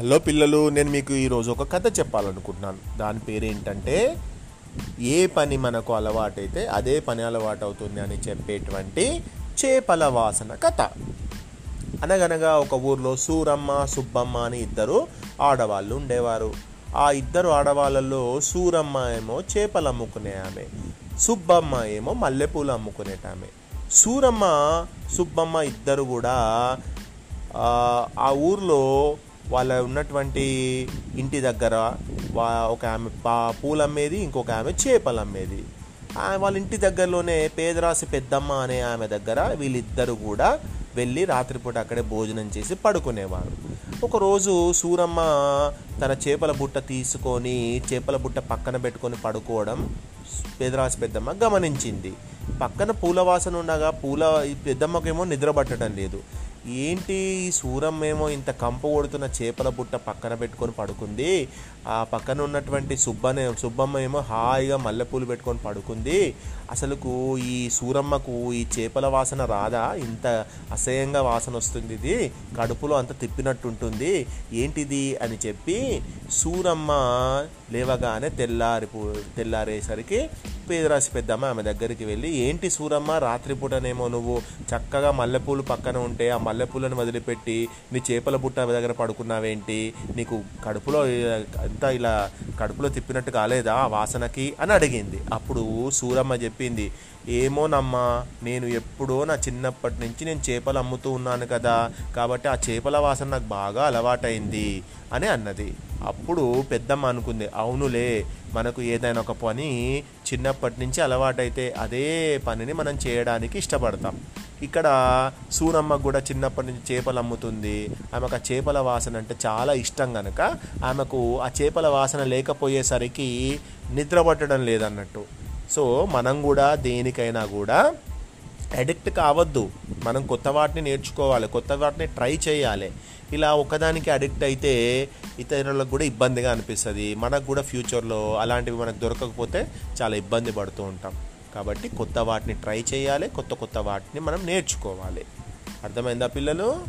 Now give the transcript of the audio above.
Hello పిల్లలు నేను మీకు ఈరోజు ఒక కథ చెప్పాలనుకుంటున్నాను. దాని పేరు ఏంటంటే ఏ పని మనకు అలవాటైతే అదే పని అలవాటు అవుతుంది అని చెప్పేటువంటి చేపల వాసన కథ. అనగనగా ఒక ఊర్లో సూరమ్మ సుబ్బమ్మ అని ఇద్దరు ఆడవాళ్ళు ఉండేవారు. ఆ ఇద్దరు ఆడవాళ్ళలో సూరమ్మ ఏమో చేపలు అమ్ముకునే ఆమె సుబ్బమ్మ ఏమో మల్లెపూలు అమ్ముకునేట ఆమె. సూరమ్మ సుబ్బమ్మ ఇద్దరు కూడా ఆ ఊర్లో వాళ్ళ ఉన్నటువంటి ఇంటి దగ్గర వా- ఒక ఆమె పా పూలు అమ్మేది ఇంకొక ఆమె చేపలు అమ్మేది వాళ్ళ ఇంటి దగ్గరలోనే పేదరాశి పెద్దమ్మ అనే ఆమె దగ్గర వీళ్ళిద్దరు కూడా వెళ్ళి రాత్రిపూట అక్కడే భోజనం చేసి పడుకునేవారు. ఒకరోజు సూరమ్మ తన చేపల బుట్ట తీసుకొని చేపల బుట్ట పక్కన పెట్టుకొని పడుకోవడం పేదరాశి పెద్దమ్మ గమనించింది. పక్కన పూల వాసన ఉండగా పూల పెద్దమ్మకేమో నిద్ర పట్టడం లేదు. ఏంటి ఈ సూరమ్మ ఏమో ఇంత కంప కొడుతున్న చేపల బుట్ట పక్కన పెట్టుకొని పడుకుంది? ఆ పక్కన ఉన్నటువంటి సుబ్బనే సుబ్బమ్మ ఏమో హాయిగా మల్లెపూలు పెట్టుకొని పడుకుంది. అసలుకు ఈ సూరమ్మకు ఈ చేపల వాసన రాదా? ఇంత అసహ్యంగా వాసన వస్తుంది ఇది. కడుపులో అంత తిప్పినట్టుంటుంది. ఏంటిది అని చెప్పి సూరమ్మ లేవగానే తెల్లారి తెల్లారేసరికి పేదరాశి పెద్దమ్మ ఆమె దగ్గరికి వెళ్ళి ఏంటి సూరమ్మ? రాత్రిపూటనేమో నువ్వు చక్కగా మల్లెపూలు పక్కన ఉంటే ఆ మల్లెపూలను వదిలిపెట్టి నీ చేపల బుట్ట దగ్గర పడుకున్నావేంటి? నీకు కడుపులో అంతా ఇలా కడుపులో తిప్పినట్టు కాలేదా వాసనకి? అని అడిగింది. అప్పుడు సూరమ్మ చెప్పింది ఏమోనమ్మా నేను ఎప్పుడో నా చిన్నప్పటి నుంచి నేను చేపలు అమ్ముతూ ఉన్నాను కదా కాబట్టి ఆ చేపల వాసన నాకు బాగా అలవాటైంది అని అన్నది. అప్పుడు పెద్దమ్మ అనుకుంది అవునులే మనకు ఏదైనా ఒక పని చిన్నప్పటి నుంచి అలవాటైతే అదే పనిని మనం చేయడానికి ఇష్టపడతాం. ఇక్కడ సూనమ్మ కూడా చిన్నప్పటి నుంచి చేపలు అమ్ముతుంది. ఆమెకు ఆ చేపల వాసన అంటే చాలా ఇష్టం కనుక ఆమెకు ఆ చేపల వాసన లేకపోయేసరికి నిద్ర పట్టడం లేదన్నట్టు. సో మనం కూడా దేనికైనా కూడా అడిక్ట్ కావద్దు. మనం కొత్త వాటిని నేర్చుకోవాలి కొత్త వాటిని ట్రై చేయాలి. ఇలా ఒకదానికి అడిక్ట్ అయితే ఇతరులకు కూడా ఇబ్బందిగా అనిపిస్తుంది. మనకు కూడా ఫ్యూచర్లో అలాంటివి మనకు దొరకకపోతే చాలా ఇబ్బంది పడుతూ ఉంటాం. కాబట్టి కొత్త వాటిని ట్రై చేయాలి కొత్త కొత్త వాటిని మనం నేర్చుకోవాలి. అర్థమైందా పిల్లలు?